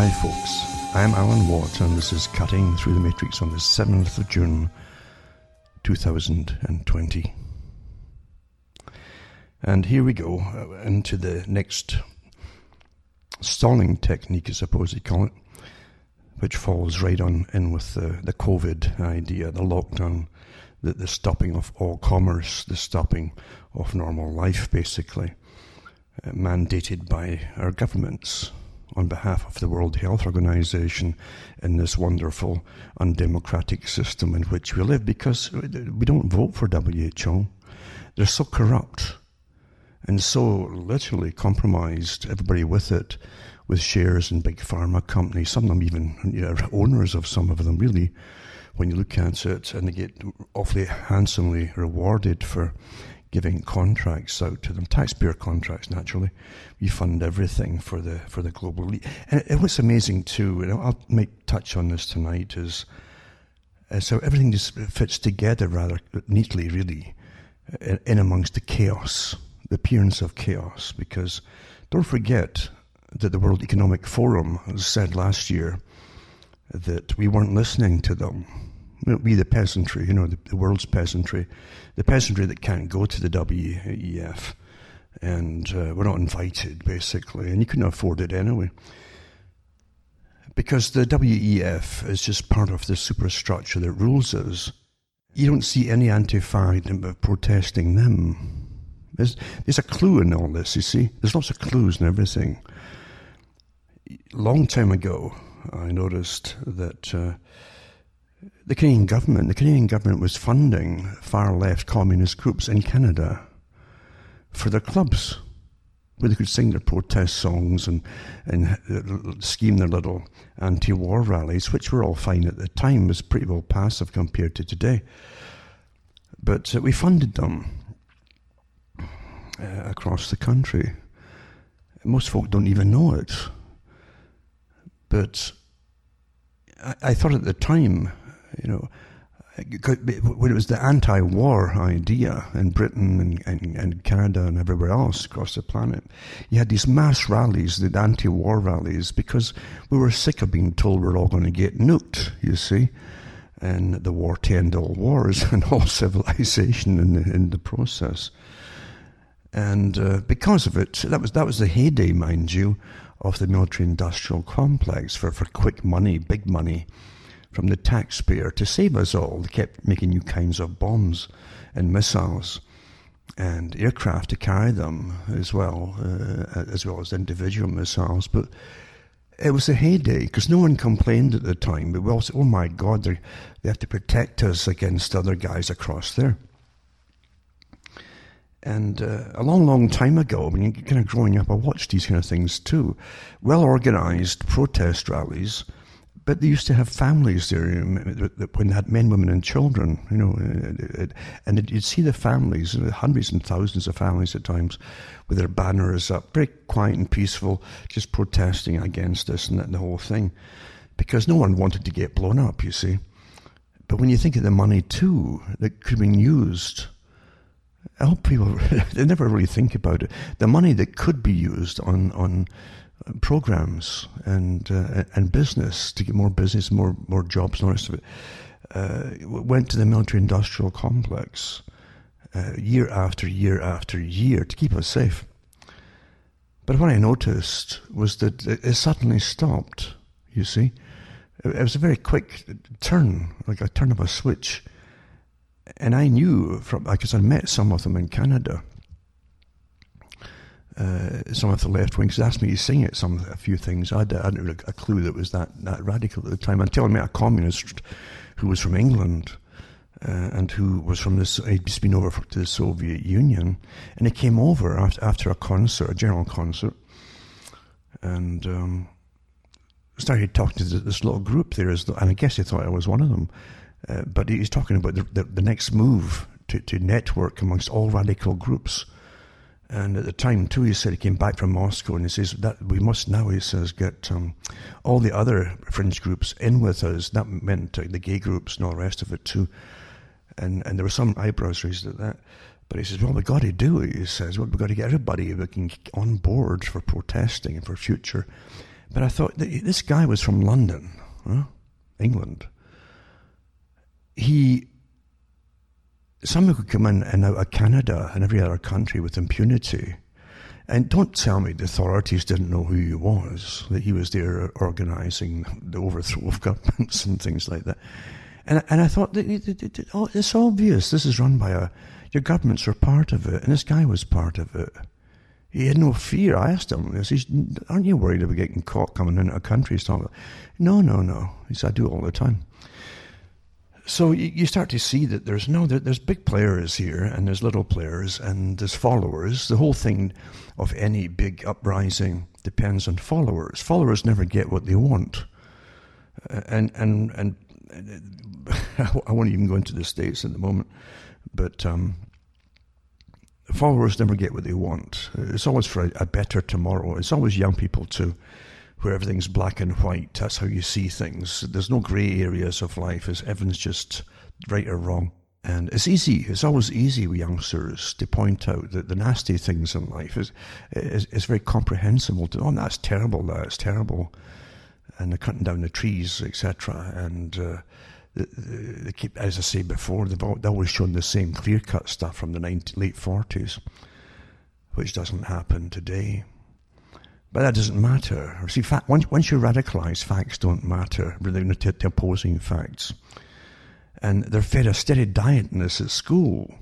Hi, folks. I'm Alan Watt, and this is Cutting Through the Matrix on the 7th of June, 2020. And here we go uh, into the next stalling technique, I suppose you call it, which falls right on in with the, the COVID idea, the lockdown, the, the stopping of all commerce, the stopping of normal life, basically, uh, mandated by our governments on behalf of the World Health Organization in this wonderful undemocratic system in which we live because we don't vote for WHO. They're so corrupt and so literally compromised everybody with it with shares in big pharma companies, some of them even you know, owners of some of them, really, when you look at it, and they get awfully handsomely rewarded for giving contracts out to them, taxpayer contracts naturally. We fund everything for the for the global elite. And it, was amazing too, and I'll make touch on this tonight, is uh, so everything just fits together rather neatly, really, in, in amongst the chaos, the appearance of chaos. Because don't forget that the World Economic Forum said last year that we weren't listening to them we the peasantry, you know, the, the, world's peasantry, the peasantry that can't go to the WEF, and uh, we're not invited, basically, and you couldn't afford it anyway. Because the WEF is just part of the superstructure that rules us. You don't see any Antifa protesting them. There's, there's a clue in all this, you see. There's lots of clues in everything. Long time ago, I noticed that uh, the Canadian government, the Canadian government was funding far left communist groups in Canada for their clubs, where they could sing their protest songs and, and scheme their little anti war rallies, which were all fine at the time, was pretty well passive compared to today. But uh, we funded them uh, across the country. Most folk don't even know it. But I, I thought at the time you know, when it was the anti-war idea in Britain and, and, and, Canada and everywhere else across the planet, you had these mass rallies, the anti-war rallies, because we were sick of being told we're all going to get nuked, you see, and the war to end all wars and all civilization in the, in the process. And uh, because of it, that was that was the heyday, mind you, of the military-industrial complex for, for quick money, big money from the taxpayer to save us all. They kept making new kinds of bombs and missiles and aircraft to carry them as well, uh, as well as individual missiles. But it was a heyday because no one complained at the time. But we all said, "Oh my God, they have to protect us against other guys across there." And uh, a long, long time ago, when you're kind of growing up, I watched these kind of things too. Well organized protest rallies but they used to have families there when they had men, women, and children, you know, uh, uh, uh, and you'd see the families, hundreds and thousands of families at times, with their banners up, very quiet and peaceful, just protesting against this and the whole thing, because no one wanted to get blown up, you see. But when you think of the money too that could have been used, hope people they never really think about it. The money that could be used on on programs and uh, and business to get more business, more more jobs, and the rest of it. Uh, went to the military-industrial complex uh, year after year after year to keep us safe. But what I noticed was that it suddenly stopped. You see, it was a very quick turn, like a turn of a switch. And I knew from because I met some of them in Canada uh, some of the left wings asked me to sing it, some a few things. I, had, I hadn't a clue that was that, that radical at the time until I met a communist who was from England uh, and who was from this, he'd just been over to the Soviet Union. And he came over after, after a concert, a general concert, and um, started talking to this little group there. And I guess he thought I was one of them. Uh, but he's talking about the, the, the next move to, to network amongst all radical groups and at the time, too, he said he came back from Moscow and he says that we must now, he says, get um, all the other fringe groups in with us. That meant uh, the gay groups and all the rest of it, too. And, and there were some eyebrows raised at that. But he says, well, we've got to do it, he says. Well, we've got to get everybody on board for protesting and for future But I thought, this guy was from London, huh? England. He, someone could come in and out uh, of Canada and every other country with impunity. And don't tell me the authorities didn't know who he was, that he was there organising the overthrow of governments and things like that. And, and I thought, oh, it's obvious this is run by a, your governments are part of it, and this guy was part of it. He had no fear. I asked him, I said, aren't you worried about getting caught coming into a country? He's talking, no, no, no. He said, I do it all the time. So you, start to see that there's no, there's big players here and there's little players and there's followers. The whole thing of any big uprising depends on followers. Followers never get what they want. And, and, and, I won't even go into the states at the moment, but um, followers never get what they want. It's always for a, better tomorrow. It's always young people too, where everything's black and white. That's how you see things. There's no grey areas of life. It's, everything's just right or wrong. And it's easy. It's always easy with youngsters to point out that the nasty things in life is is, is very comprehensible. To, oh, that's terrible. That's terrible. And they're cutting down the trees, etc. And uh, they keep, as I say before, they've always shown the same clear cut stuff from the 90, late 40s, which doesn't happen today. But that doesn't matter. See, fact, once, once you radicalise, facts don't matter, They're to, to opposing facts. And they're fed a steady diet in this at school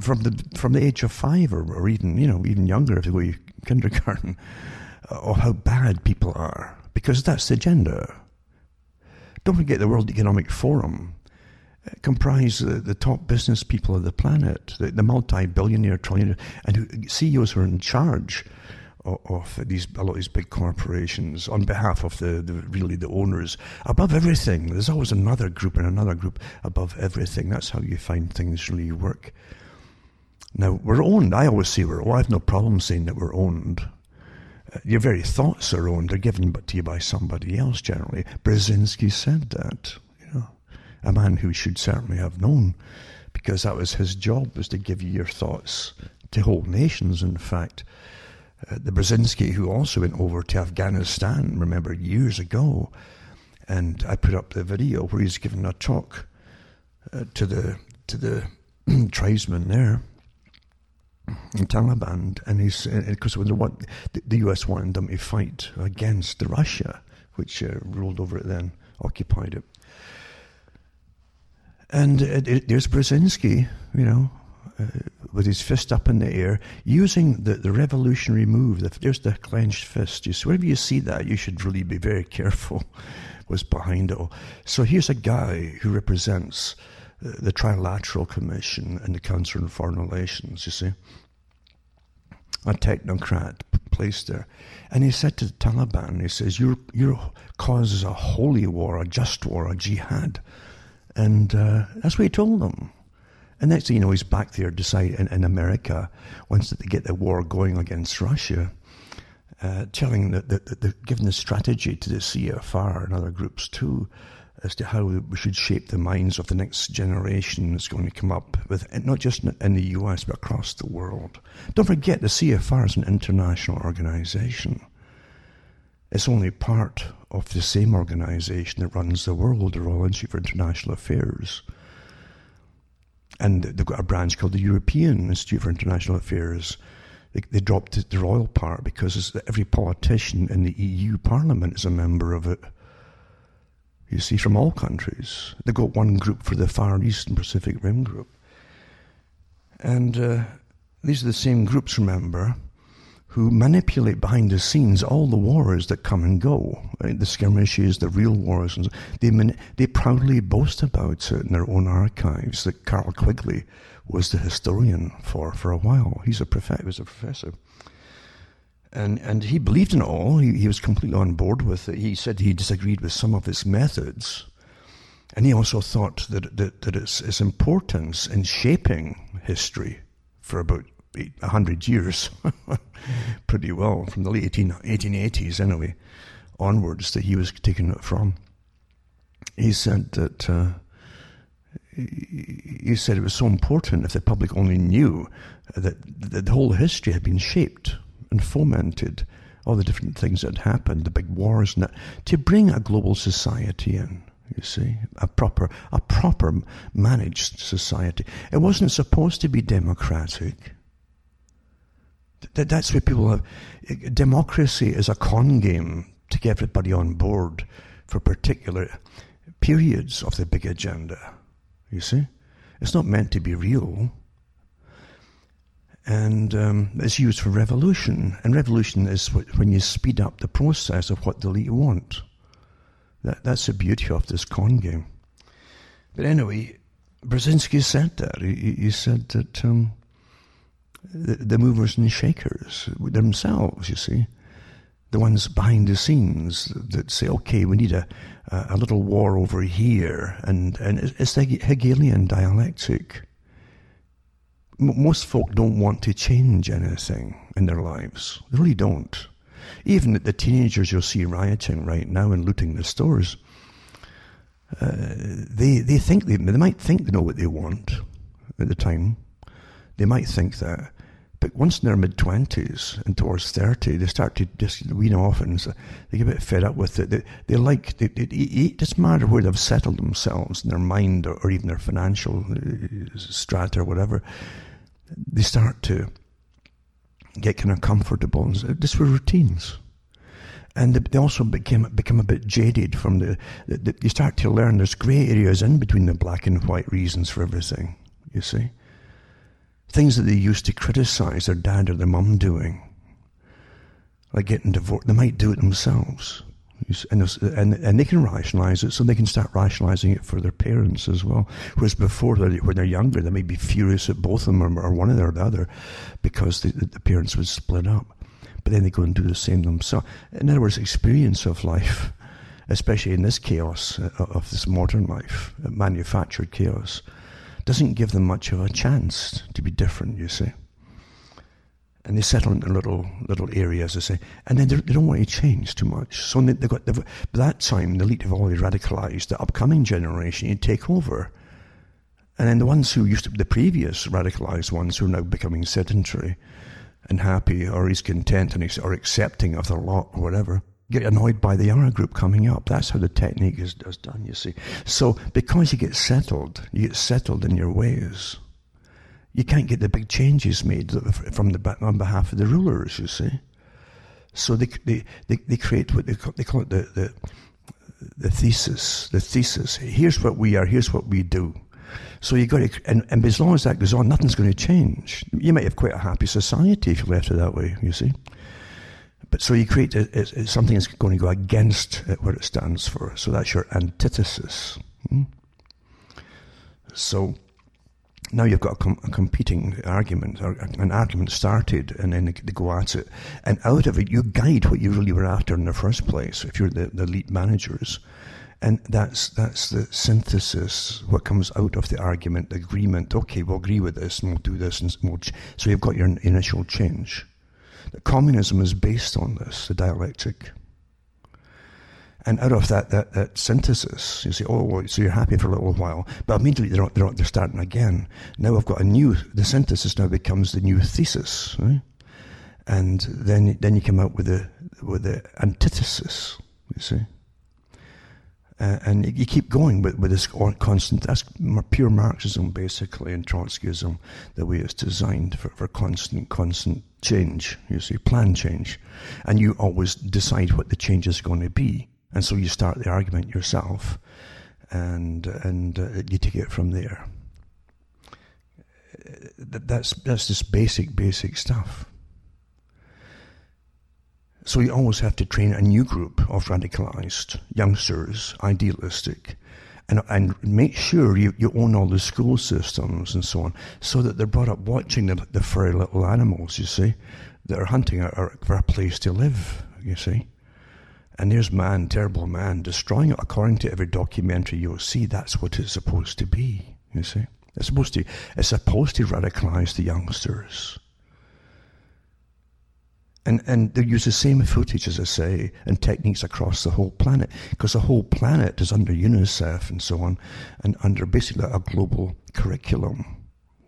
from the from the age of five or, or even you know even younger if you go to kindergarten of how bad people are because that's the agenda. Don't forget the World Economic Forum uh, comprise the, the, top business people of the planet, the, the multi-billionaire, trillionaire, and CEOs who are in charge of, these a lot of these big corporations on behalf of the, the really the owners. Above everything, there's always another group and another group above everything. That's how you find things really work. Now we're owned. I always say we're. Well, I have no problem saying that we're owned uh, your very thoughts are owned, they're given but to you by somebody else generally. Brzezinski said that, you know, a man who should certainly have known, because that was his job, was to give you your thoughts to whole nations, in fact. Uh, the Brzezinski, who also went over to Afghanistan, remember, years ago, and I put up the video where he's giving a talk uh, to the to the tribesmen there in Taliban, and he's because uh, what the, the U.S. wanted them to fight against Russia, which uh, ruled over it then, occupied it. And it, there's Brzezinski, you know, uh, with his fist up in the air, using the, the revolutionary move. The, there's the clenched fist. You see, whenever you see that, you should really be very careful. Was behind it all. So here's a guy who represents the Trilateral Commission and the Council on Foreign Relations, you see, a technocrat placed there. And he said to the Taliban, he says, your, your cause is a holy war, a just war, a jihad. And uh, that's what he told them. And next thing you know, he's back there deciding in, in America, once they get the war going against Russia, uh, telling that, that, that they're giving the strategy to the CFR and other groups too as to how we should shape the minds of the next generation that's going to come up with not just in the US but across the world. Don't forget the CFR is an international organization. It's only part of the same organization that runs the world, the Royal Institute for International Affairs. And they've got a branch called the European Institute for International Affairs. They, they dropped the royal part because every politician in the EU Parliament is a member of it you see, from all countries. They've got one group for the Far East and Pacific Rim group. And uh, these are the same groups, remember, who manipulate behind the scenes all the wars that come and go, right? the skirmishes, the real wars. And they, man- they proudly boast about it in their own archives that Carroll Quigley was the historian for for a while. He's a prof- he was a professor and and he believed in it all. He, he was completely on board with it. He said he disagreed with some of its methods, and he also thought that that, that its, its importance in shaping history for about a hundred years, pretty well from the late 18, 1880s anyway, onwards that he was taking it from. He said that. Uh, he said it was so important if the public only knew that the whole history had been shaped and fomented all the different things that happened, the big wars, and that, to bring a global society in. You see, a proper, a proper managed society. It wasn't supposed to be democratic. That, that's where people have. Democracy is a con game to get everybody on board for particular periods of the big agenda. You see, it's not meant to be real and um, it's used for revolution. And revolution is when you speed up the process of what the elite want. That, that's the beauty of this con game. But anyway, Brzezinski said that. He, he said that um, the, movers and shakers themselves, you see, the ones behind the scenes that say, okay, we need a, a little war over here. And, and it's the Hegelian dialectic most folk don't want to change anything in their lives. They really don't. Even the teenagers you'll see rioting right now and looting the stores, uh, they they think they, they might think they know what they want at the time. They might think that, but once in their mid twenties and towards thirty, they start to just wean off and they get a bit fed up with it. They, they like they, it, it doesn't matter where they've settled themselves in their mind or, or even their financial uh, strata or whatever they start to get kind of comfortable. And this were routines. And they also became become a bit jaded from the, the, the, You start to learn there's grey areas in between the black and white reasons for everything. You see, things that they used to criticize their dad or their mum doing, like getting divorced, they might do it themselves. And, and, and they can rationalize it, so they can start rationalizing it for their parents as well. Whereas before, when they're younger, they may be furious at both of them or, or one or the other because the, the parents would split up. But then they go and do the same themselves. In other words, experience of life, especially in this chaos uh, of this modern life, uh, manufactured chaos, doesn't give them much of a chance to be different, you see and they settle into little little areas, I say, and then they don't want to change too much. So they, have got they've, by that time the elite have already radicalised. The upcoming generation you take over, and then the ones who used to be the previous radicalised ones who are now becoming sedentary and happy or is content and or accepting of their lot or whatever get annoyed by the other group coming up. That's how the technique is, is done. You see, so because you get settled, you get settled in your ways you can't get the big changes made from the on behalf of the rulers. You see, so they they they, they create what they call, they call it the, the the thesis. The thesis. Here's what we are. Here's what we do. So you got to, and, and as long as that goes on, nothing's going to change. You might have quite a happy society if you left it that way. You see. But so you create a, a, something that's going to go against what it stands for. So that's your antithesis. Hmm? So now you've got a, com- a, competing argument, or an argument started, and then they, they, go at it. And out of it, you guide what you really were after in the first place, if you're the, the elite managers. And that's, that's the synthesis, what comes out of the argument, the agreement. Okay, we'll agree with this, and we'll do this. And we'll ch- so you've got your initial change. The communism is based on this, the dialectic. And out of that, that, that synthesis, you say, oh, well, so you're happy for a little while, but immediately they're, they're, they're starting again. Now I've got a new, the synthesis now becomes the new thesis, right? And then, then you come out with the, with the antithesis, you see. Uh, and you keep going with, with this constant, that's pure Marxism basically, and Trotskyism, the way it's designed for, for constant, constant change, you see, plan change. And you always decide what the change is going to be. And so you start the argument yourself, and and uh, you take it from there. That's that's just basic basic stuff. So you always have to train a new group of radicalized youngsters, idealistic, and, and make sure you, you own all the school systems and so on, so that they're brought up watching the, the furry little animals, you see, that are hunting for a place to live, you see. And there's man, terrible man, destroying it according to every documentary you'll see. That's what it's supposed to be, you see. It's supposed to, it's supposed to radicalize the youngsters. And, and they use the same footage, as I say, and techniques across the whole planet, because the whole planet is under UNICEF and so on, and under basically a global curriculum.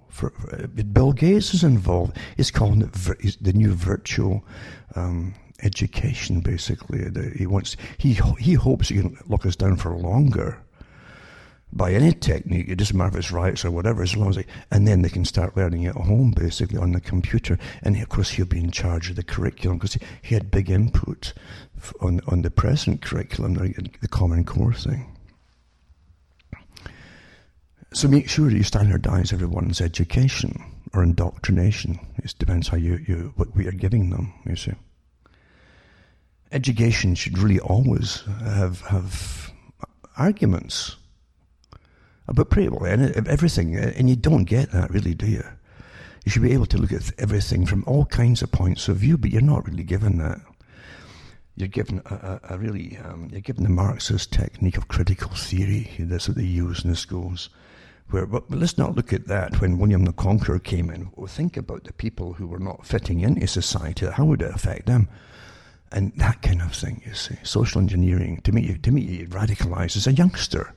For, for Bill Gates is involved. He's calling it vir- the new virtual um, education, basically. He wants he he hopes he can lock us down for longer by any technique. It doesn't matter if it's riots or whatever, as long as they, and then they can start learning at home, basically on the computer. And of course, he'll be in charge of the curriculum because he, had big input on on the present curriculum, the, the Common Core thing. So make sure you standardize everyone's education or indoctrination. It depends how you, you what we are giving them, you see. Education should really always have have arguments about pretty well everything, and you don't get that really, do you? You should be able to look at everything from all kinds of points of view, but you're not really given that. You're given a, a, a really, um, you're given the Marxist technique of critical theory. That's what they use in the schools. Where, but, let's not look at that when William the Conqueror came in. Well, think about the people who were not fitting into society. How would it affect them? And that kind of thing, you see. Social engineering, to me, to me it radicalizes a youngster.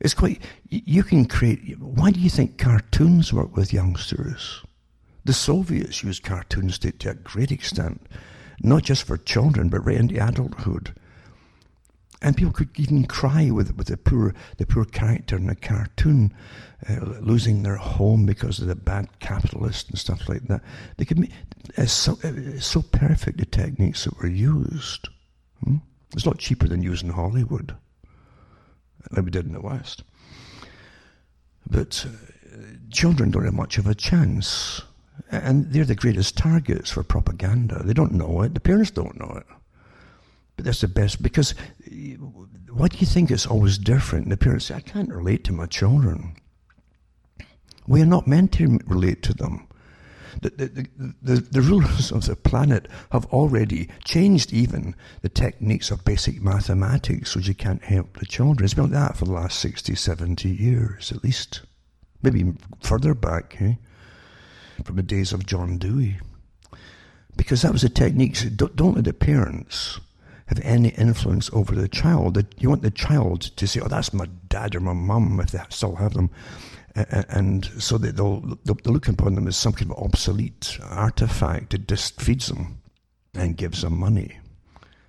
It's quite, you can create, why do you think cartoons work with youngsters? The Soviets used cartoons to, to a great extent, not just for children, but right into adulthood. And people could even cry with, with the poor the poor character in a cartoon uh, losing their home because of the bad capitalist and stuff like that. They could make it's so, it's so perfect the techniques that were used. Hmm? It's a lot cheaper than using Hollywood, like we did in the West. But uh, children don't have much of a chance, and they're the greatest targets for propaganda. They don't know it. The parents don't know it. But that's the best because what do you think is always different? And the parents say, I can't relate to my children. We are not meant to relate to them. The, the, the, the, rulers of the planet have already changed even the techniques of basic mathematics so you can't help the children. It's been like that for the last 60, 70 years at least. Maybe further back, eh? from the days of John Dewey. Because that was the techniques. Don't, don't let the parents have any influence over the child. You want the child to say, "Oh, that's my dad or my mum," if they still have them, and so that they'll they'll look upon them as some kind of obsolete artifact that just feeds them and gives them money.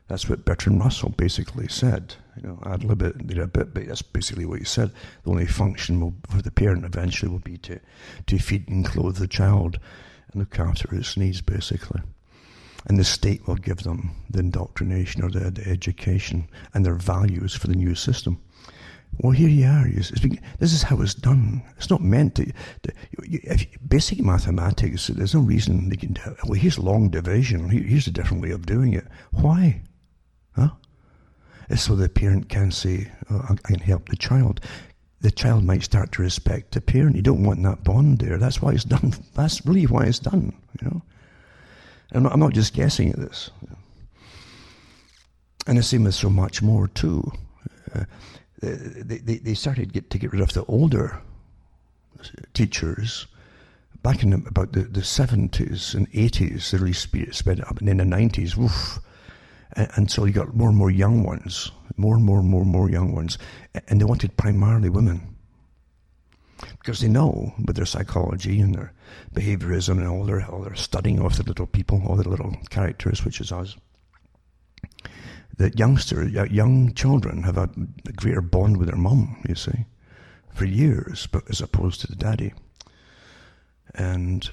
That's what Bertrand Russell basically said. You know, add a little bit, did a bit, but that's basically what he said. The only function will, for the parent eventually will be to, to feed and clothe the child and look after his needs, basically and the state will give them the indoctrination or the, the education and their values for the new system. Well, here you are. This is how it's done. It's not meant to. to if, basic mathematics, there's no reason they can. Well, here's long division. Here's a different way of doing it. Why? Huh? It's so the parent can say, oh, I can help the child. The child might start to respect the parent. You don't want that bond there. That's why it's done. That's really why it's done. You know. I'm not, I'm not just guessing at this. And the same with so much more too. Uh, they, they, they started get, to get rid of the older teachers back in about the, the 70s and 80s. They really sped, sped up. And then the 90s, woof. And, and so you got more and more young ones, more and more and more and more young ones. And they wanted primarily women because they know with their psychology and their behaviorism and all their, all their studying of the little people, all the little characters, which is us, that youngsters, young children have a, a greater bond with their mum, you see, for years, but as opposed to the daddy. And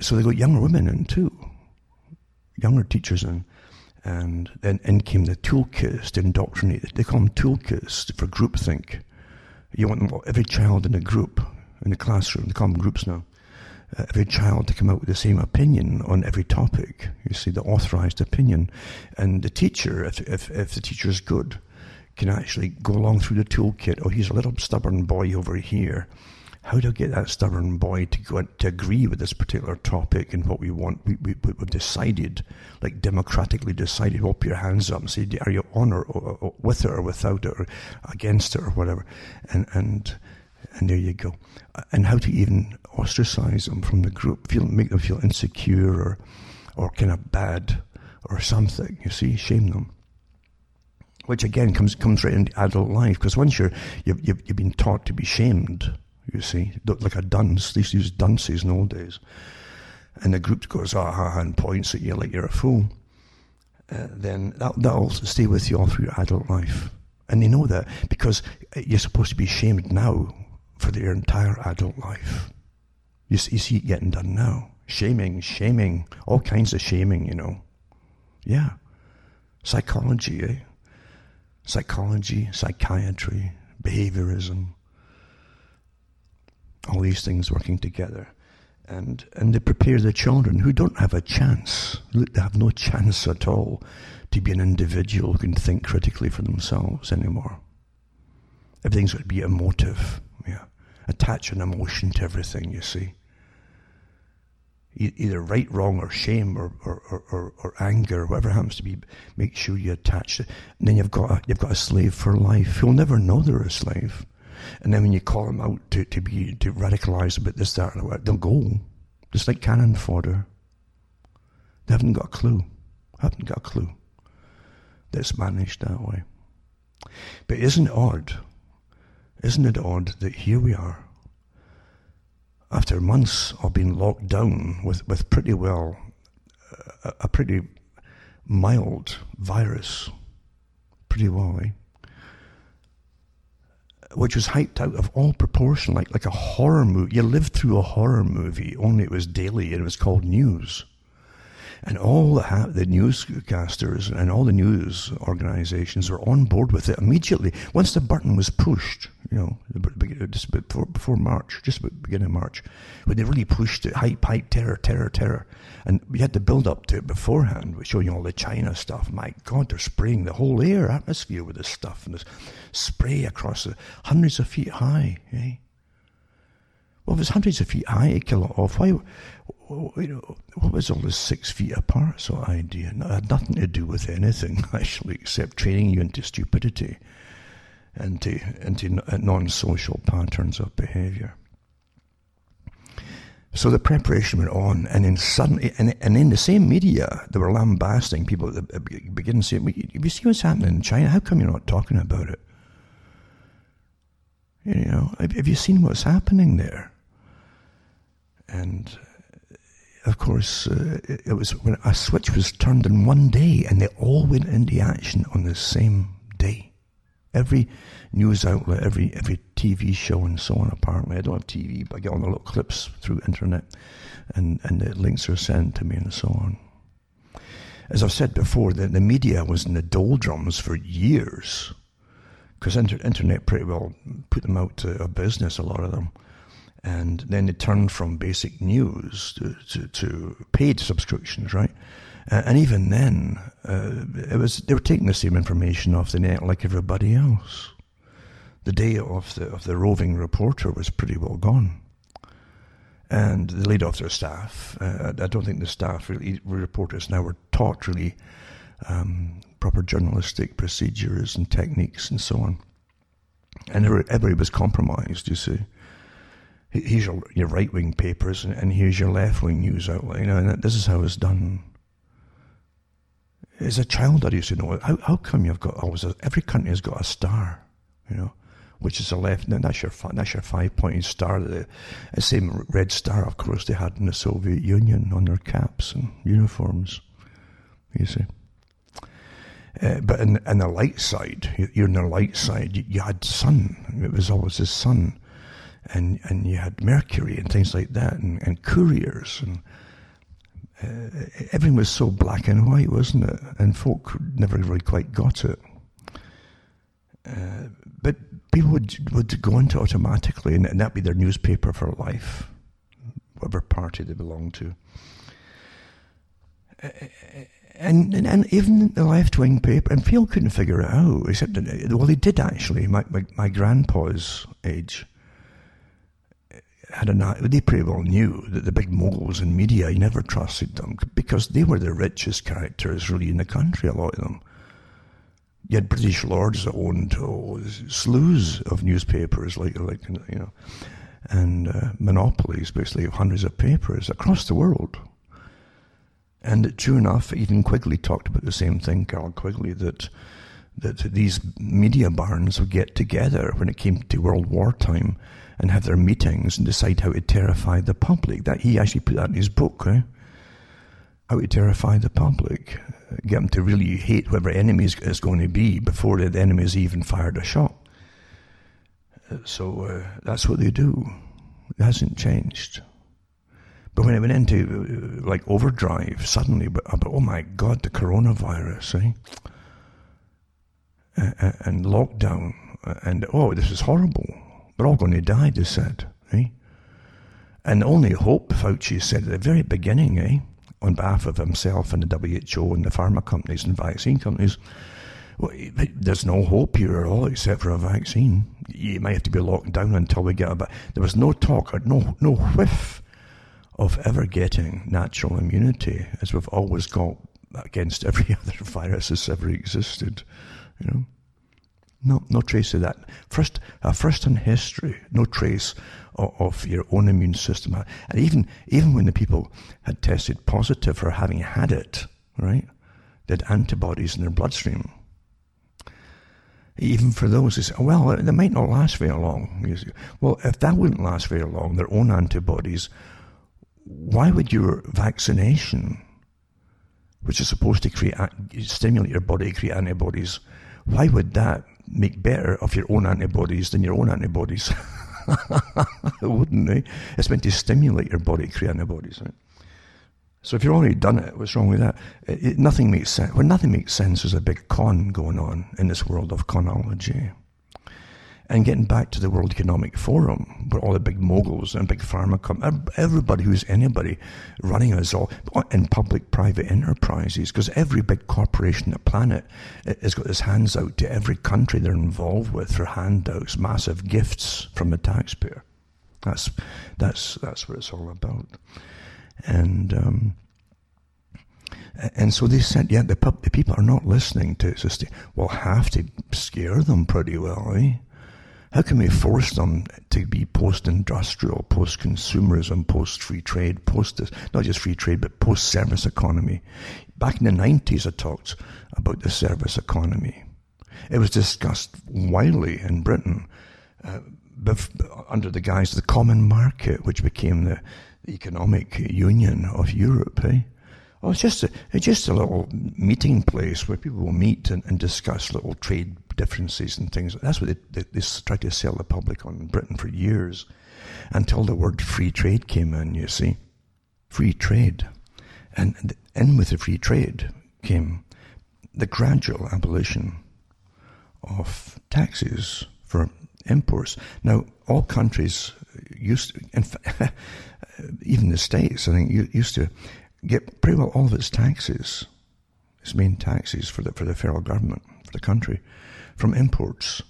so they got younger women in too, younger teachers in. And then in came the toolkits to indoctrinate. They call them toolkits for groupthink you want every child in a group, in the classroom, call them groups now, uh, every child to come out with the same opinion on every topic. You see, the authorized opinion. And the teacher, if, if, if the teacher is good, can actually go along through the toolkit. Oh, he's a little stubborn boy over here how do I get that stubborn boy to go to agree with this particular topic and what we want? We, we, we've decided, like democratically decided, Hold your hands up and say, are you on or, or, or, with it or without it or against it or whatever? And, and, and there you go. And how to even ostracize them from the group, feel, make them feel insecure or, or kind of bad or something, you see, shame them which again comes comes right into adult life because once you're you've, you've, you've been taught to be shamed you see, like a dunce. They used to use dunces in old days. And the group goes, ah, ha, and points at you like you're a fool. uh, then that, that'll stay with you all through your adult life. And they know that because you're supposed to be shamed now for their entire adult life. You, you see it getting done now. Shaming, shaming, all kinds of shaming, you know. Yeah. Psychology, eh? Psychology, psychiatry, behaviorism, all these things working together. And, and they prepare the children who don't have a chance, they have no chance at all to be an individual who can think critically for themselves anymore. Everything's got to be emotive. Attach an emotion to everything, you see. either right, wrong, or shame, or, or, or, or, anger, whatever happens to be, make sure you attach it. And then you've got a, you've got a slave for life. You'll never know they're a slave. And then when you call them out to, to be to radicalize about this, that, or that, they'll go. Just like cannon fodder. They haven't got a clue. Haven't got a clue. That's managed that way. But isn't it odd? Isn't it odd that here we are, after months of being locked down with, with pretty well a, a pretty mild virus, pretty well, eh? which was hyped out of all proportion, like like a horror movie. You lived through a horror movie, only it was daily and it was called news. And all the, ha- the newscasters and all the news organizations were on board with it immediately. Once the button was pushed, you know, just before, before March, just about beginning of March, when they really pushed it, hype, hype, terror, terror, terror. And we had to build up to it beforehand, showing you all the China stuff. My God, they're spraying the whole air atmosphere with this stuff and this spray across the hundreds of feet high. Eh? Well, if it's hundreds of feet high, it kill it off. Why? You know, what was all this six feet apart sort of idea? It had nothing to do with anything actually, except training you into stupidity and to, into uh, non-social patterns of behaviour. So the preparation went on, and then suddenly, and, and in the same media, they were lambasting people. Begin to say, "If you see what's happening in China, how come you're not talking about it?" You know, have you seen what's happening there? And of course, uh, it was when a switch was turned in one day, and they all went into action on the same day. Every news outlet, every every TV show, and so on. Apparently, I don't have TV, but I get all the little clips through internet, and and the links are sent to me, and so on. As I've said before, the, the media was in the doldrums for years, because inter- internet pretty well put them out of business. A lot of them. And then they turned from basic news to, to, to paid subscriptions, right? and even then, uh, it was they were taking the same information off the net like everybody else. The day of the of the roving reporter was pretty well gone, and they laid off their staff. Uh, I don't think the staff really reporters now were taught really um, proper journalistic procedures and techniques and so on, and everybody was compromised. You see here's your, your right wing papers and, and, here's your left wing news outlet. You know, and this is how it's done. As a child, I used to know how, how come you've got always a, every country has got a star, you know, which is a left. Now that's your that's your five pointed star. The, the same red star, of course, they had in the Soviet Union on their caps and uniforms. You see. Uh, but in, in the light side, you're in the light side. You, you had sun. It was always the sun and and you had Mercury and things like that, and, and couriers, and uh, everything was so black and white, wasn't it? And folk never really quite got it. Uh, but people would would go into automatically, and, and that'd be their newspaper for life, whatever party they belonged to. Uh, and, and, and even the left wing paper, and Phil couldn't figure it out, except, well, they did actually, my, my, my grandpa's age had an they pretty well knew that the big moguls in media, you never trusted them because they were the richest characters really in the country, a lot of them. You had British lords that owned oh, slews of newspapers, like, like you know, and uh, monopolies, basically, of hundreds of papers across the world. And true enough, even Quigley talked about the same thing, Carroll Quigley, that that these media barons would get together when it came to World War time and have their meetings and decide how to terrify the public. That he actually put that in his book. Eh? how to terrify the public, get them to really hate whoever enemy is going to be before the enemy has even fired a shot. Uh, so uh, that's what they do. It hasn't changed. But when it went into uh, like overdrive suddenly, but, but oh my God, the coronavirus, eh? Uh, and lockdown, and oh, this is horrible. We're all going to die, they said, eh? And the only hope, Fauci said at the very beginning, eh, on behalf of himself and the WHO and the pharma companies and vaccine companies, well, there's no hope here at all except for a vaccine. You might have to be locked down until we get a. There was no talk or no no whiff of ever getting natural immunity, as we've always got against every other virus that's ever existed. You know, no no trace of that. First, uh, first in history, no trace of, of your own immune system. And even, even when the people had tested positive for having had it, right, they had antibodies in their bloodstream. Even for those who say, well, they might not last very long. Well, if that wouldn't last very long, their own antibodies, why would your vaccination, which is supposed to create stimulate your body to create antibodies, why would that make better of your own antibodies than your own antibodies? wouldn't they? It's meant to stimulate your body, create antibodies, right? So if you've already done it, what's wrong with that? It, it, nothing makes sense. When nothing makes sense, there's a big con going on in this world of conology. And getting back to the World Economic Forum, where all the big moguls and big pharma come, everybody who's anybody running us all in public private enterprises, because every big corporation on the planet has got its hands out to every country they're involved with for handouts, massive gifts from the taxpayer. That's, that's, that's what it's all about. And, um, and so they said, yeah, the, the people are not listening to it. us. We'll have to scare them pretty well, eh? How can we force them to be post-industrial, post-consumerism, post-free trade, post this, not just free trade, but post-service economy? Back in the 90s, I talked about the service economy. It was discussed widely in Britain uh, under the guise of the common market, which became the, the economic union of Europe. Eh? Oh, it's just a, it's just a little meeting place where people will meet and, and discuss little trade differences and things. That's what they, they, they tried to sell the public on in Britain for years until the word free trade came in, you see. Free trade. And in with the free trade came the gradual abolition of taxes for imports. Now, all countries used to, in fact, even the States, I think, used to get pretty well all of its taxes, its main taxes for the, for the federal government, for the country, from imports.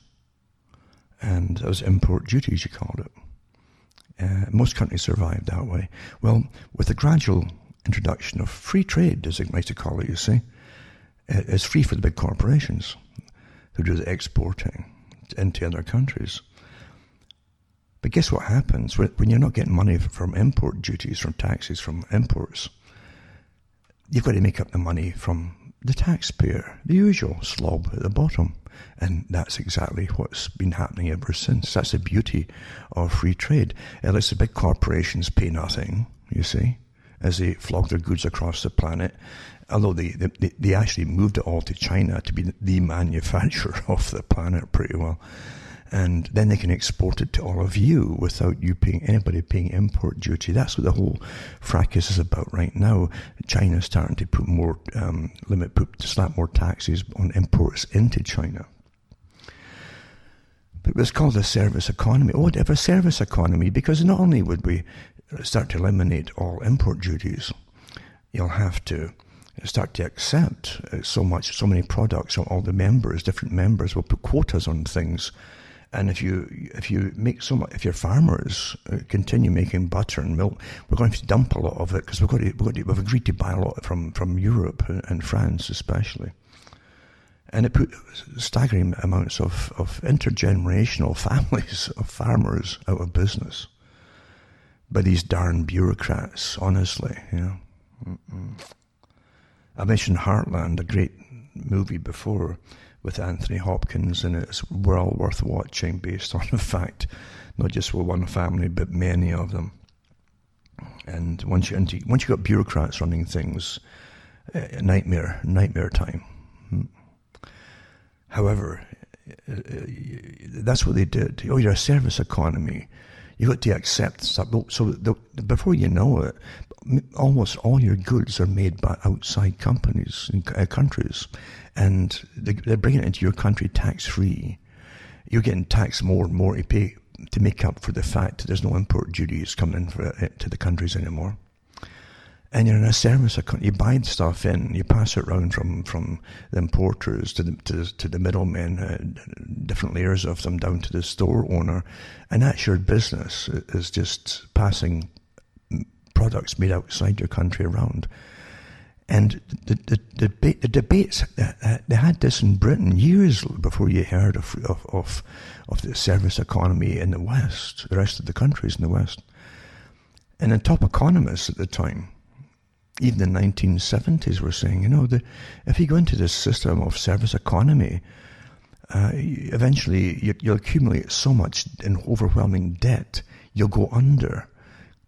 And those import duties, you called it. Uh, most countries survived that way. Well, with the gradual introduction of free trade, as they to call it, you see, it's free for the big corporations who do the exporting into other countries. But guess what happens when you're not getting money from import duties, from taxes, from imports? You've got to make up the money from the taxpayer, the usual slob at the bottom. And that's exactly what's been happening ever since. That's the beauty of free trade. It lets the big corporations pay nothing, you see, as they flog their goods across the planet. Although they, they, they actually moved it all to China to be the manufacturer of the planet pretty well and then they can export it to all of you without you paying anybody paying import duty. That's what the whole fracas is about right now. China's starting to put more um, limit, put slap more taxes on imports into China. But it's called a service economy. Oh, whatever service economy, because not only would we start to eliminate all import duties, you'll have to start to accept uh, so much, so many products, all the members, different members will put quotas on things and if you if you make so much, if your farmers uh, continue making butter and milk, we're going to, have to dump a lot of it because we've got to, we've, got to, we've agreed to buy a lot from from Europe and France especially. And it put staggering amounts of, of intergenerational families of farmers out of business by these darn bureaucrats, honestly, you know. I mentioned Heartland, a great movie before, with Anthony Hopkins, and it's well worth watching based on the fact, not just with one family, but many of them. And once you into, once you got bureaucrats running things, uh, nightmare, nightmare time. Hmm. However, uh, that's what they did. Oh, you're a service economy. You got to accept stuff. So the, before you know it, almost all your goods are made by outside companies and uh, countries, and they, they're bringing it into your country tax free. You're getting taxed more and more to pay to make up for the fact that there's no import duties coming in for, uh, to the countries anymore and you're in a service account. You buy stuff in, you pass it around from, from the importers to the, to the, to the middlemen, uh, different layers of them down to the store owner. And that's your business, is just passing products made outside your country around. And the, the, the, the debates, they had this in Britain years before you heard of, of, of, of the service economy in the West, the rest of the countries in the West. And the top economists at the time, even in the 1970s were saying, you know, the, if you go into this system of service economy, uh, eventually you, will accumulate so much in overwhelming debt, you'll go under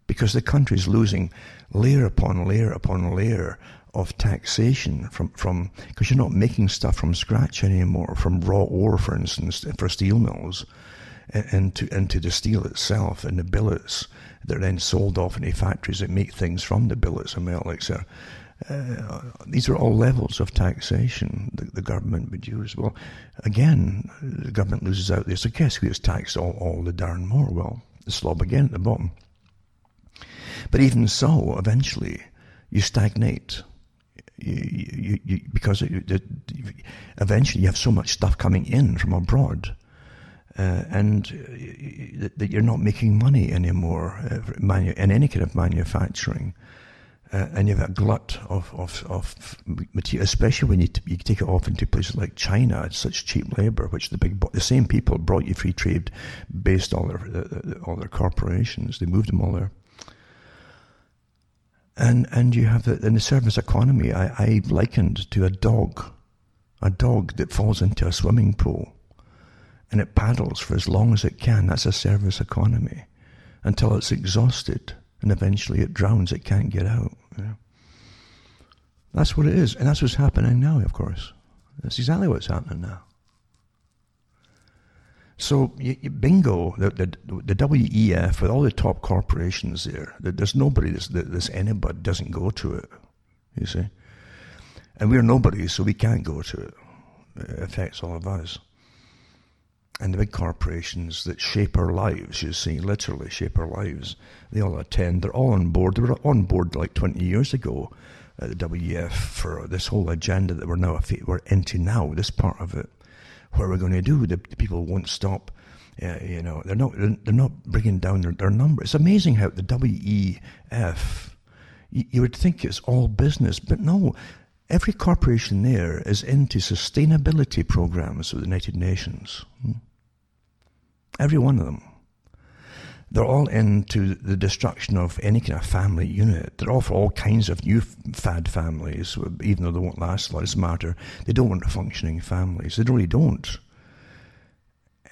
because the country's losing layer upon layer upon layer of taxation from, from because you're not making stuff from scratch anymore, from raw ore, for instance, for steel mills, and into, into the steel itself and the billets that are then sold off into factories that make things from the billets of metal, etc. Uh, these are all levels of taxation the, the, government would use. Well, again, the government loses out there. So guess who taxed all, all the darn more? Well, the slob again at the bottom. But even so, eventually, you stagnate. You, you, because it, eventually you have so much stuff coming in from abroad uh, and uh, that you're not making money anymore uh, manu- in any kind of manufacturing. Uh, and you have a glut of, of, of material, especially when you, t- you take it off into places like China. It's such cheap labor, which the big bo- the same people brought you free trade, based all their all their corporations. They moved them all there. And and you have the, in the service economy. I, I likened to a dog, a dog that falls into a swimming pool and it paddles for as long as it can. That's a service economy until it's exhausted and eventually it drowns. It can't get out. That's what it is. And that's what's happening now, of course. That's exactly what's happening now. So, you, you, bingo, the, the, the, WEF, with all the top corporations there, there's nobody, there's, anybody doesn't go to it, you see. And we're nobody, so we can't go to it. It affects all of us and the big corporations that shape our lives, you see, literally shape our lives, they all attend. They're all on board. They were on board like 20 years ago at the WEF for this whole agenda that we're now we're into now, this part of it. What are we going to do? The, the people won't stop. Uh, you know, they're not they're not bringing down their, their number. It's amazing how the WEF, you, you would think it's all business, but no. Every corporation there is into sustainability programs with the United Nations. Hmm? Every one of them. They're all into the destruction of any kind of family unit. They're all for all kinds of new fad families, even though they won't last, It doesn't matter. They don't want functioning families. They really don't.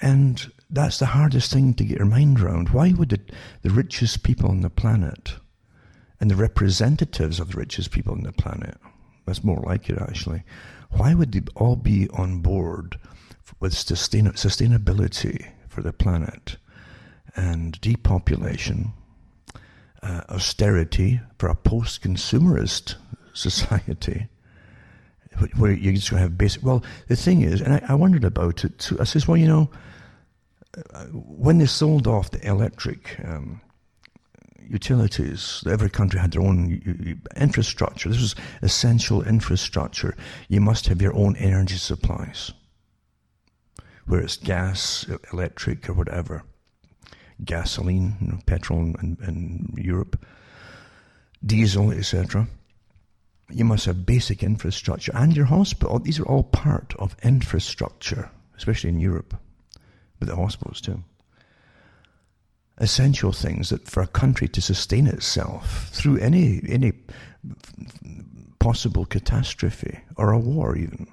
And that's the hardest thing to get your mind around. Why would the, the richest people on the planet and the representatives of the richest people on the planet that's more like it, actually. Why would they all be on board with sustain- sustainability for the planet and depopulation, uh, austerity for a post consumerist society? Where you're just going to have basic. Well, the thing is, and I, I wondered about it too. I says, well, you know, uh, when they sold off the electric um, utilities. Every country had their own infrastructure. This was essential infrastructure. You must have your own energy supplies, whether it's gas, electric, or whatever, gasoline, you know, petrol in, in Europe, diesel, etc. You must have basic infrastructure and your hospital. These are all part of infrastructure, especially in Europe, but the hospitals too essential things that for a country to sustain itself through any any possible catastrophe or a war even.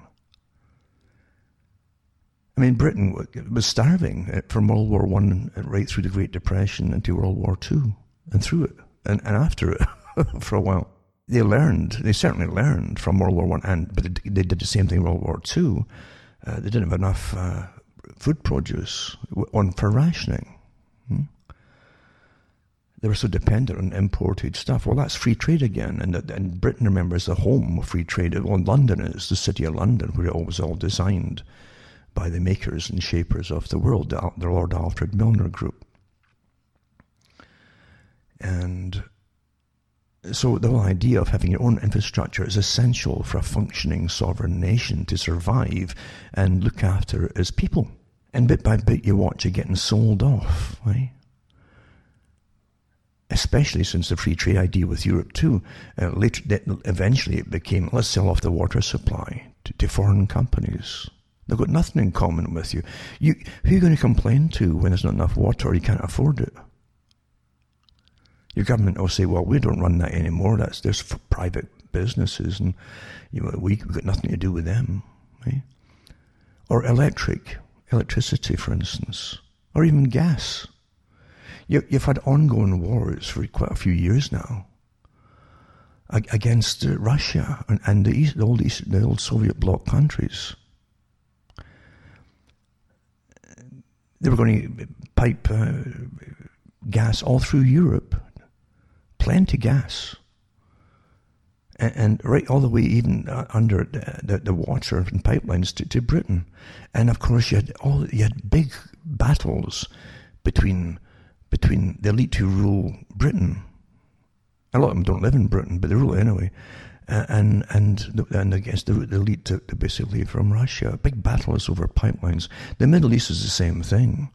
I mean, Britain was starving from World War One right through the Great Depression into World War Two and through it. and, and after it for a while. They learned, they certainly learned from World War One, and but they, they, did the same thing in World War Two. Uh, they didn't have enough uh, food produce on for rationing. Hmm? They were so dependent on imported stuff. Well, that's free trade again, and and Britain, remember, is the home of free trade. Well, London is the city of London, where it was all designed by the makers and shapers of the world, the Lord Alfred Milner Group. And so the whole idea of having your own infrastructure is essential for a functioning sovereign nation to survive and look after its people. And bit by bit, you watch it getting sold off, right? Especially since the free trade idea with Europe too. Uh, later, eventually, it became let's sell off the water supply to, to foreign companies. They've got nothing in common with you. You who are you going to complain to when there's not enough water or you can't afford it? Your government will say, well, we don't run that anymore. That's there's for private businesses, and you know, we, have got nothing to do with them. Right? Or electric, electricity, for instance, or even gas. You, have had ongoing wars for quite a few years now against Russia and, and the, East, the, old East, the old Soviet bloc countries. They were going to pipe uh, gas all through Europe plenty gas. And, and right all the way even uh, under the, the, the, water and pipelines to, to Britain. And of course you had all, you had big battles between, between the elite who rule Britain. A lot of them don't live in Britain, but they rule anyway. And and and against the, the elite to, to basically from Russia. Big battles over pipelines. The Middle East is the same thing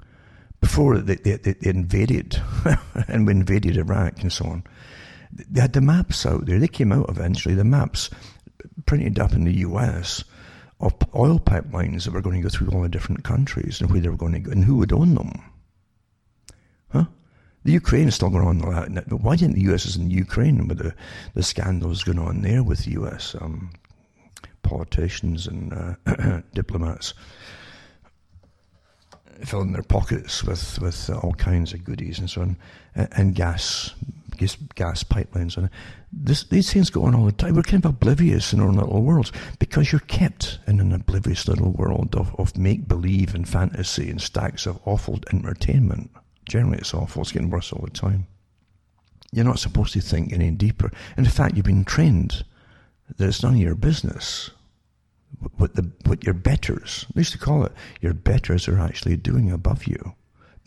before they, they, they invaded and we invaded Iraq and so on, they had the maps out there. They came out eventually, the maps printed up in the US of oil pipelines that were going to go through all the different countries and where they were going to go and who would own them. The Ukraine is still going on that. Why didn't the US is in Ukraine with the, the scandals going on there with the US um, politicians and uh, diplomats? filling their pockets with, with all kinds of goodies and so on, and, and gas, gas, gas pipelines. And this, these things go on all the time. We're kind of oblivious in our little worlds because you're kept in an oblivious little world of, of make believe and fantasy and stacks of awful entertainment. Generally, it's awful. It's getting worse all the time. You're not supposed to think any deeper. In fact, you've been trained that it's none of your business what the what your betters, they used to call it, your betters are actually doing above you.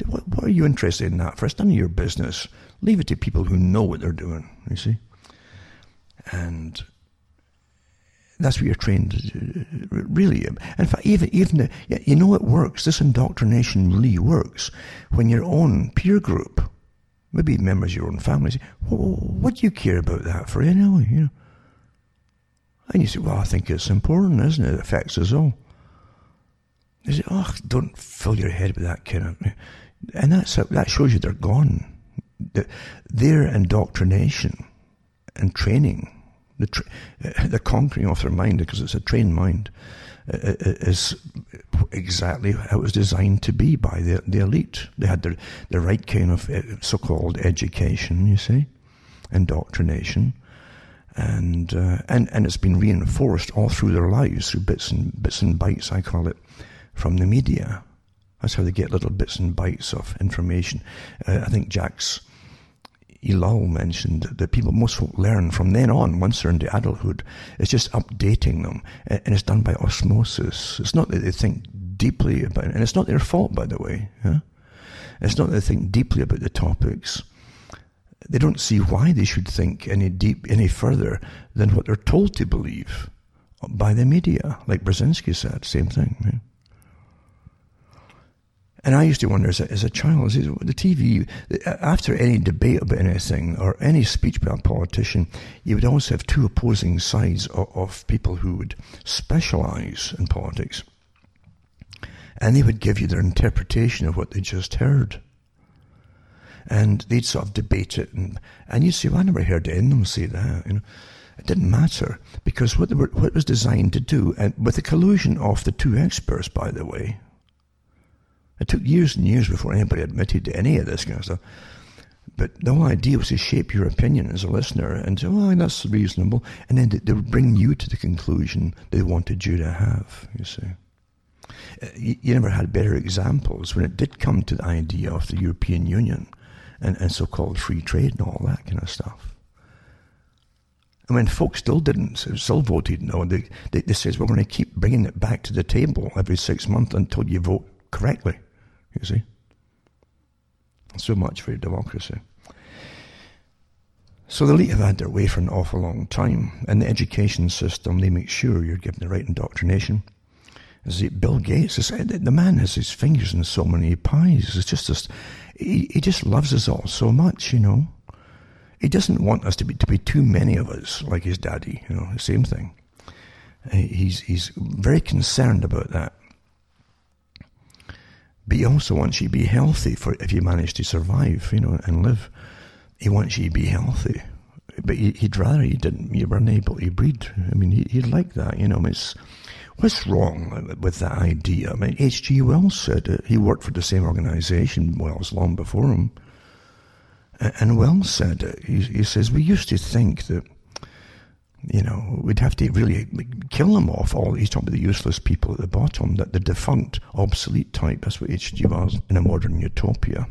What, what are you interested in that for? It's none of your business. Leave it to people who know what they're doing, you see. And that's what you're trained uh, really. In fact, even, even you know it works. This indoctrination really works when your own peer group, maybe members of your own family, say, well, what do you care about that for anyway? You know, and you say, well, I think it's important, isn't it? It affects us all. They say, oh, don't fill your head with that kind of... And that's, that shows you they're gone. Their indoctrination and training, the, tra- the conquering of their mind, because it's a trained mind, is exactly how it was designed to be by the, the elite. They had the, the right kind of eh, so-called education, you see, indoctrination, and uh, and and it's been reinforced all through their lives through bits and bits and bites, I call it from the media. That's how they get little bits and bytes of information. Uh, I think Jacques Ellul mentioned that people, most folk learn from then on, once they're into adulthood. It's just updating them, and it's done by osmosis. It's not that they think deeply about it, and it's not their fault, by the way. Yeah? It's not that they think deeply about the topics they don't see why they should think any deep, any further than what they're told to believe by the media. Like Brzezinski said, same thing. And I used to wonder as a, as a child, the TV, after any debate about anything or any speech by a politician, you would always have two opposing sides of, of people who would specialize in politics. And they would give you their interpretation of what they just heard and they'd sort of debate it, and and you'd say, well, I never heard any of them say that. You know, it didn't matter because what were, what was designed to do, and with the collusion of the two experts, by the way, it took years and years before anybody admitted to any of this kind of stuff. But the whole idea was to shape your opinion as a listener and say, well, that's reasonable. And then they would bring you to the conclusion they wanted you to have, you see. Uh, you never had better examples when it did come to the idea of the European Union and, and so called free trade and all that kind of stuff. And when folks still didn't, still voted no, they, they, they says, we're going to keep bringing it back to the table every six months until you vote correctly, you see. So much for democracy. So the elite have had their way for an awful long time. In the education system, they make sure you're given the right indoctrination. As Bill Gates has said, uh, the man has his fingers in so many pies. It's just this, he, he just loves us all so much, you know. He doesn't want us to be to be too many of us, like his daddy. You know, the same thing. Uh, he's he's very concerned about that. But he also wants you to be healthy for if you manage to survive, you know, and live. He wants you to be healthy. But he'd rather you didn't, you weren't able to breed. I mean, he'd like that, you know. It's, what's wrong with that idea? I mean, H.G. Wells said it. He worked for the same organization, Wells, long before him. And Wells said it. He, he says, we used to think that you know, we'd have to really kill them off. All he's talking about the useless people at the bottom, that the defunct, obsolete type. That's what H.G. was in a modern utopia.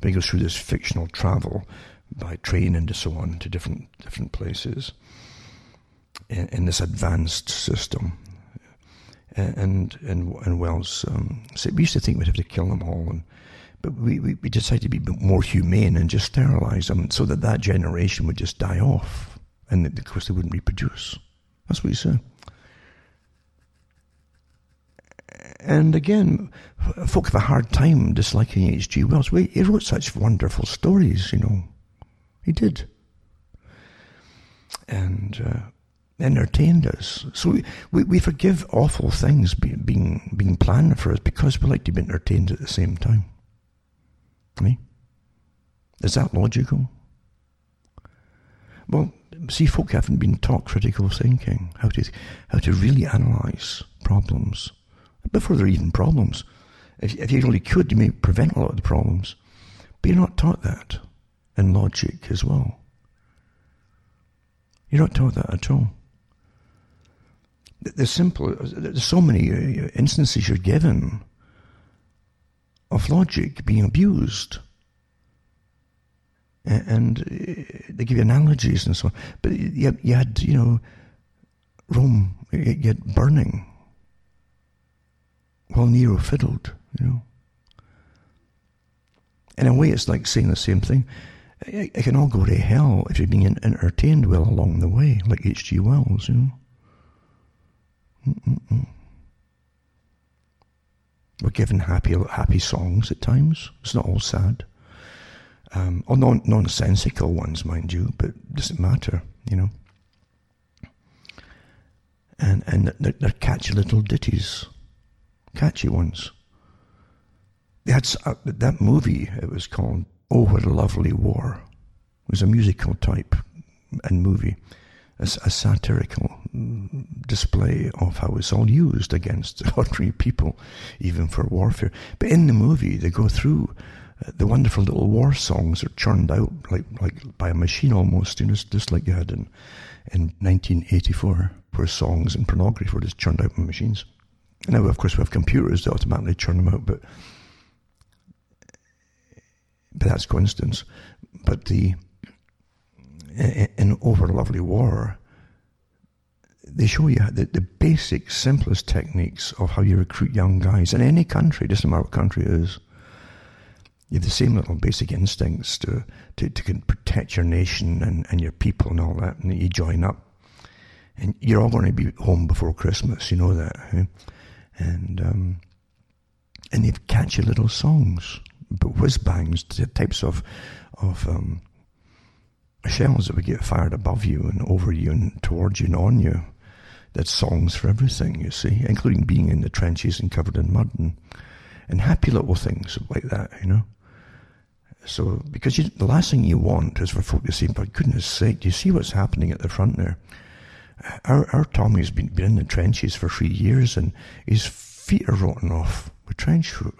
But he goes through this fictional travel by train and so on to different different places in, in this advanced system. And and and Wells um, said we used to think we'd have to kill them all, and but we, we, we decided to be more humane and just sterilize them so that that generation would just die off and of course they wouldn't reproduce. That's what he said. And again, folk have a hard time disliking H.G. Wells. He wrote such wonderful stories, you know. He did. And uh, entertained us. So we, we, we forgive awful things be, being, being planned for us because we like to be entertained at the same time. Me? Is that logical? Well, see, folk haven't been taught critical thinking, how to, how to really analyse problems before they're even problems. If, if you really could, you may prevent a lot of the problems. But you're not taught that in logic as well. You're not taught that at all. There's simple, there's so many uh, instances you're given of logic being abused and uh, they give you analogies and so on. But you, you had, you know, Rome, you had burning while Nero fiddled, you know. In a way, it's like saying the same thing. It can all go to hell if you're being entertained well along the way, like H.G. Wells, you know. Mm-mm-mm. We're given happy, happy songs at times. It's not all sad um, or non- nonsensical ones, mind you, but it doesn't matter, you know. And and they're, they're catchy little ditties, catchy ones. Had uh, that movie. It was called "Oh What a Lovely War." It was a musical type and movie, a, a satirical display of how it's all used against ordinary people, even for warfare. But in the movie, they go through the wonderful little war songs are churned out like like by a machine almost, you know, just like you had in in 1984, where songs and pornography were just churned out by machines. Now, of course, we have computers that automatically churn them out, but but that's coincidence. But the in Over Lovely War, they show you the, the basic, simplest techniques of how you recruit young guys in any country, doesn't matter what country it is you have the same little basic instincts to, to, to protect your nation and, and your people and all that, and you join up. And you're all going to be home before Christmas, you know that. And um, and they've catchy little songs, but whiz bangs, the types of of um, shells that would get fired above you and over you and towards you and on you. That's songs for everything, you see, including being in the trenches and covered in mud and, and happy little things like that, you know. So, because you, the last thing you want is for folk to say, for goodness sake, do you see what's happening at the front there? Uh, our, our Tommy's been, been in the trenches for three years and his feet are rotting off with trench foot.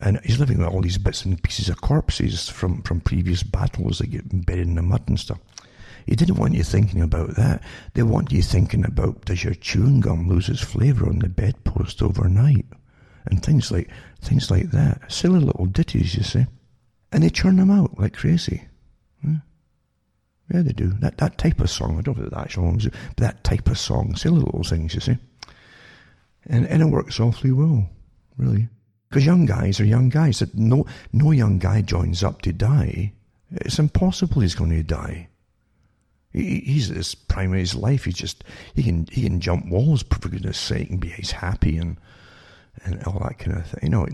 And he's living with all these bits and pieces of corpses from, from previous battles that get buried in the mud and stuff. He didn't want you thinking about that. They want you thinking about does your chewing gum lose its flavour on the bedpost overnight? And things like things like that. Silly little ditties, you see. And they churn them out like crazy. Yeah, yeah they do. That that type of song, I don't know if the actual ones, but that type of song, silly little things, you see. And and it works awfully well, really. Because young guys are young guys. That no no young guy joins up to die. It's impossible he's going to die. He, he's at his prime of his life. He just he can he can jump walls for goodness sake and be he's happy and and all that kind of thing. You know,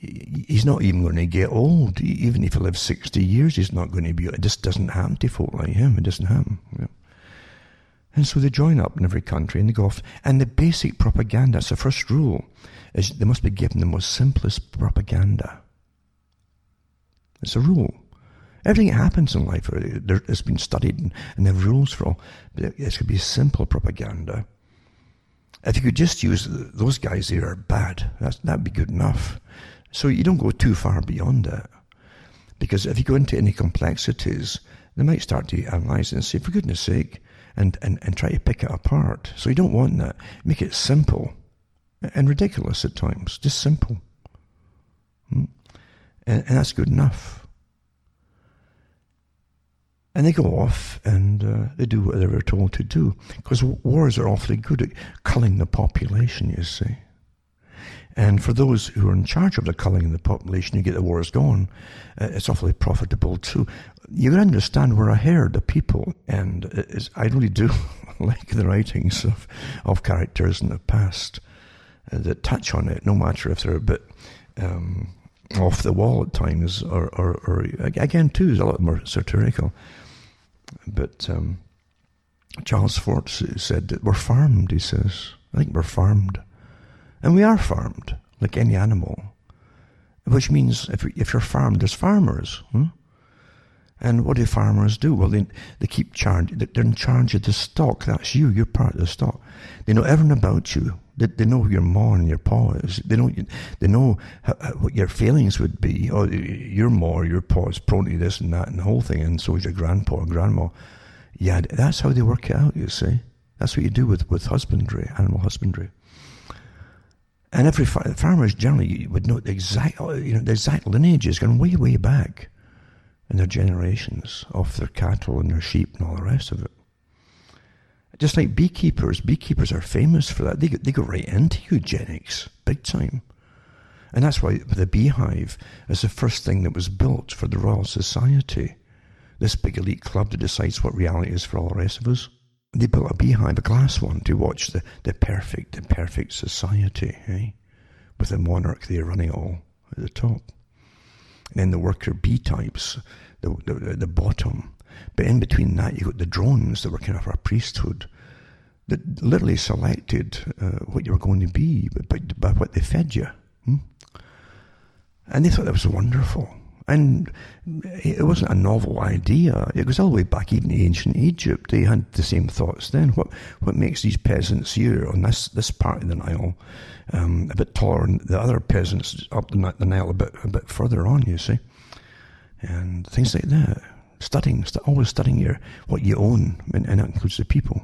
he's not even going to get old. Even if he lives sixty years, he's not going to be. It just doesn't happen to folk like him. It doesn't happen. You know? And so they join up in every country and they go off. And the basic propaganda, that's the first rule, is they must be given the most simplest propaganda. It's a rule. Everything that happens in life uh, has been studied and, and there are rules for all. But it, it should be simple propaganda. If you could just use those guys there are bad, that'd be good enough. So you don't go too far beyond that. Because if you go into any complexities, they might start to analyze and say, for goodness sake, and, and, and try to pick it apart. So you don't want that. Make it simple and ridiculous at times, just simple. Hmm? And, and that's good enough. And they go off and uh, they do what they were told to do. Because wars are awfully good at culling the population, you see. And for those who are in charge of the culling of the population, you get the wars going, uh, it's awfully profitable too. You can understand we're a herd of people, and I really do like the writings of, of characters in the past uh, that touch on it, no matter if they're a bit um, off the wall at times, or, or, or again, too, is a lot more satirical. But um, Charles Fort said that we're farmed, he says. I think we're farmed. And we are farmed, like any animal. Which means if, if you're farmed, there's farmers. Hmm? And what do farmers do? Well, they, they keep charge, they're in charge of the stock. That's you, you're part of the stock. They know everything about you. They, they know who your ma and your pa is. They know, they know how, how, what your feelings would be. Oh, your ma or your pa is prone to this and that and the whole thing, and so is your grandpa or grandma. Yeah, that's how they work it out, you see. That's what you do with, with husbandry, animal husbandry. And every far, farmers generally would know the exact, oh, you know, the exact lineages going way, way back in their generations of their cattle and their sheep and all the rest of it. Just like beekeepers, beekeepers are famous for that. They, they go right into eugenics, big time. And that's why the beehive is the first thing that was built for the Royal Society, this big elite club that decides what reality is for all the rest of us. They built a beehive, a glass one, to watch the, the perfect, the perfect society, eh? With the monarch there running all at the top. And then the worker bee types, the, the, the bottom, but in between that, you got the drones that were kind of a priesthood that literally selected uh, what you were going to be by, by what they fed you. Hmm? And they thought that was wonderful. And it wasn't a novel idea. It goes all the way back even to ancient Egypt. They had the same thoughts then. What what makes these peasants here on this, this part of the Nile um, a bit taller than the other peasants up the, the Nile a bit a bit further on, you see? And things like that studying, always studying your what you own, and, and that includes the people.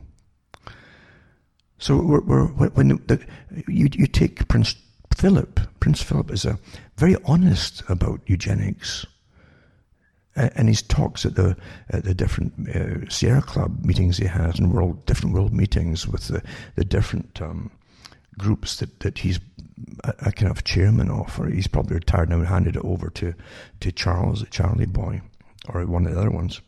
So we're, we're, when the, you you take Prince Philip, Prince Philip is a very honest about eugenics, and his talks at the at the different uh, Sierra Club meetings he has, and world different world meetings with the the different um, groups that, that he's a, a, kind of chairman of, or he's probably retired now and handed it over to to Charles, Charlie Boy or one of the other ones.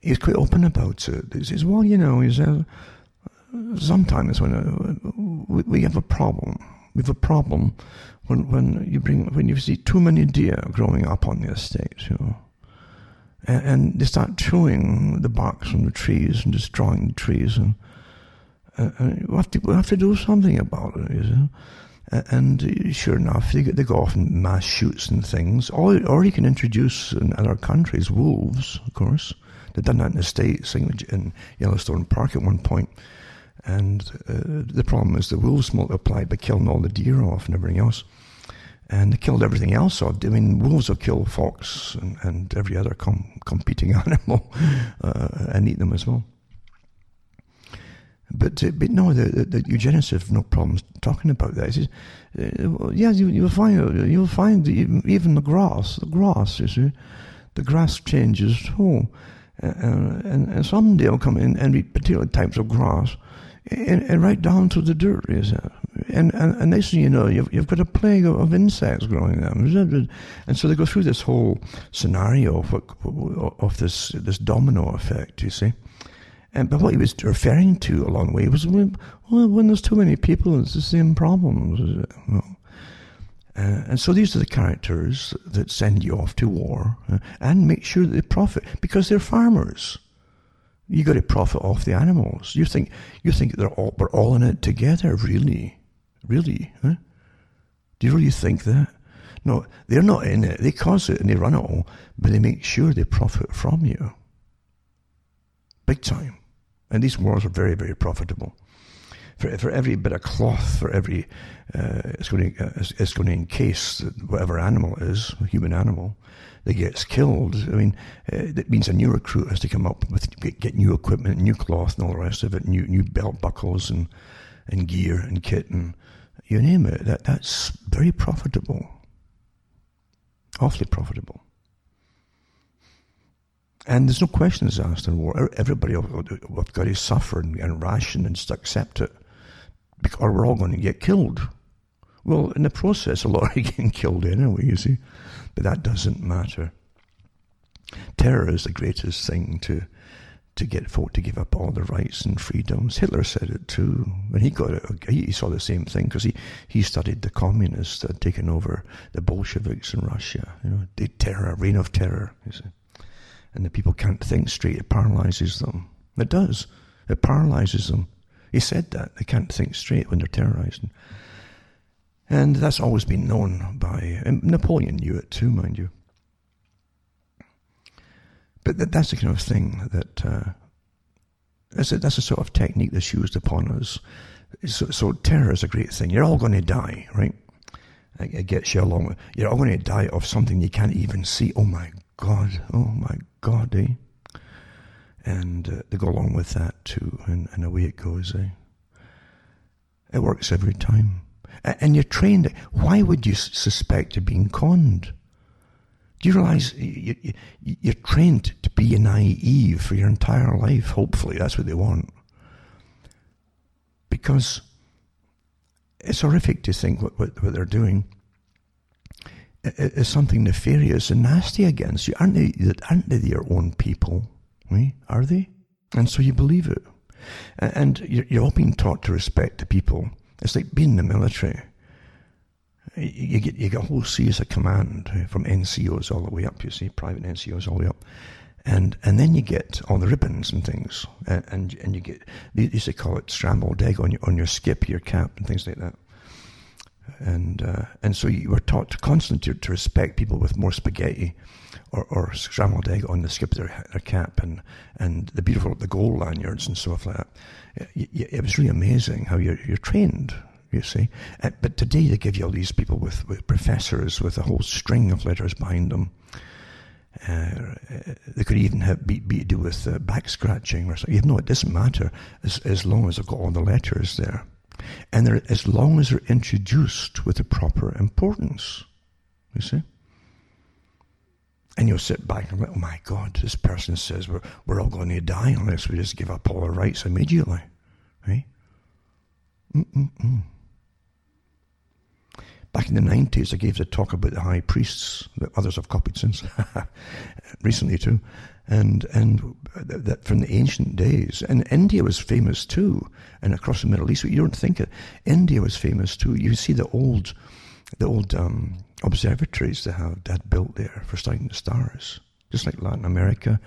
He's quite open about it. He says, well, you know, he says, sometimes when uh, we, have a problem, we have a problem when when you bring when you see too many deer growing up on the estate, you know, and, and they start chewing the barks from the trees and destroying the trees, and, uh, and we have to we have to do something about it, you know. And sure enough, they, they go off in mass shoots and things. Or, or you can introduce in other countries wolves, of course. They've done that in the States, in Yellowstone Park at one point. And uh, the problem is the wolves multiplied by killing all the deer off and everything else. And they killed everything else off. I mean, wolves will kill fox and, and every other com- competing animal uh, and eat them as well. But, uh, but no, the, the, the, eugenicists have no problems talking about that. Says, uh, yeah, you, you'll find you'll find even the grass, the grass, you see, the grass changes too, uh, and, and someday will come in and eat particular types of grass, and, and right down to the dirt, is it? And, and, and next thing you know, you've, you've got a plague of, of insects growing them. And so they go through this whole scenario of, of this, this domino effect, you see. And, but what he was referring to along the way was well, when there's too many people, it's the same problems. Well, uh, and so these are the characters that send you off to war uh, and make sure that they profit because they're farmers. You got to profit off the animals. You think you think they're all we're all in it together, really, really? Huh? Do you really think that? No, they're not in it. They cause it and they run it all, but they make sure they profit from you, big time. And these wars are very, very profitable. For, for every bit of cloth, for every, uh, it's, going to, uh, it's going to encase whatever animal is, human animal, that gets killed. I mean, uh, that means a new recruit has to come up with, get, get, new equipment, new cloth and all the rest of it, new, new belt buckles and, and gear and kit and you name it. That, that's very profitable. Awfully profitable. And there's no questions asked in war. Everybody will got to suffer and, and ration and just accept it, or we're all going to get killed. Well, in the process, a lot are getting killed anyway, you see. But that doesn't matter. Terror is the greatest thing to to get folk to give up all their rights and freedoms. Hitler said it too. When he got it, he saw the same thing because he, he studied the communists that had taken over the Bolsheviks in Russia. You know, the terror, reign of terror. You see and the people can't think straight, it paralyzes them. It does. It paralyzes them. He said that. They can't think straight when they're terrorized. And that's always been known by. Napoleon knew it too, mind you. But that, that's the kind of thing that. Uh, that's, a, that's a sort of technique that's used upon us. So, so terror is a great thing. You're all going to die, right? It gets you along. You're all going to die of something you can't even see. Oh my God, oh my God, eh? And uh, they go along with that too, and, and away it goes, eh? It works every time. And you're trained. Why would you suspect you're being conned? Do you realize you're trained to be an naive for your entire life? Hopefully, that's what they want. Because it's horrific to think what, what, what they're doing is something nefarious and nasty against you. Aren't they, aren't they your own people? Are they? And so you believe it. And you're all being taught to respect the people. It's like being in the military. You get, you get a whole series of command eh, from NCOs all the way up, you see, private NCOs all the way up. And, and then you get all the ribbons and things. Eh, and, and you get, they used to call it scrambled egg on your, on your skip, your cap, and things like that and uh, and so you were taught to constantly to, respect people with more spaghetti or, or scrambled egg on the skip of their, their cap and and the beautiful the gold lanyards and stuff like that. It, it was really amazing how you're you're trained. You see, uh, but today they give you all these people with, with professors with a whole string of letters behind them. Uh, they could even have be, be to do with uh, back scratching or something. You know, it doesn't matter as as long as they've got all the letters there and they're, as long as they're introduced with the proper importance. You see? And you'll sit back and go, oh my God, this person says we're, we're all going to die unless we just give up all our rights immediately. Right? Mm-mm-mm. Back in the 90s, I gave the talk about the high priests that others have copied since, recently too and and that from the ancient days. And India was famous too, and across the Middle East. You don't think it. India was famous too. You see the old, the old um, observatories they have that built there for studying the stars, just like Latin America.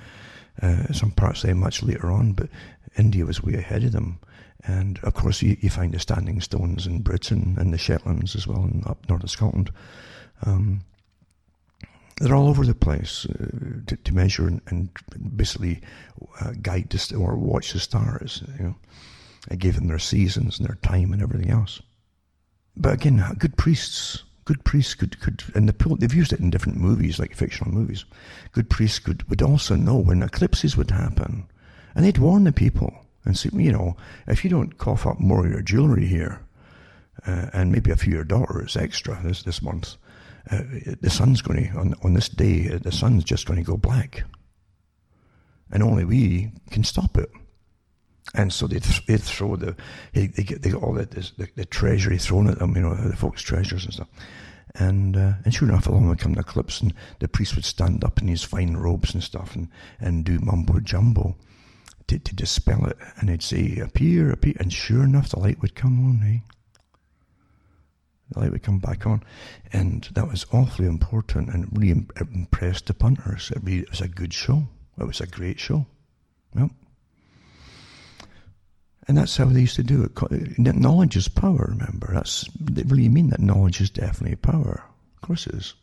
Uh, some parts there much later on, but India was way ahead of them. And of course, you, you find the standing stones in Britain and the Shetlands as well, and up north of Scotland. Um, they're all over the place uh, to, to, measure and, and basically uh, guide the, or watch the stars. You know, It gave them their seasons and their time and everything else. But again, good priests, good priests could, could and the, they've used it in different movies, like fictional movies. Good priests could, would also know when eclipses would happen. And they'd warn the people and say, you know, if you don't cough up more of your jewelry here, uh, and maybe a few of your dollars extra this, this month, uh, the sun's going to, on, on this day, the sun's just going to go black. And only we can stop it. And so they'd, they'd throw the, they, they get, they get all the, the, the, treasury thrown at them, you know, the folks' treasures and stuff. And, uh, and sure enough, along would come the eclipse, and the priest would stand up in his fine robes and stuff and, and do mumbo jumbo to, to dispel it. And they'd say, appear, appear. And sure enough, the light would come on, eh? The light would come back on. And that was awfully important and really impressed the punters. It, really, it was a good show. It was a great show. Well, and that's how they used to do it. Knowledge is power, remember. That's, they really mean that knowledge is definitely power. Of course it is.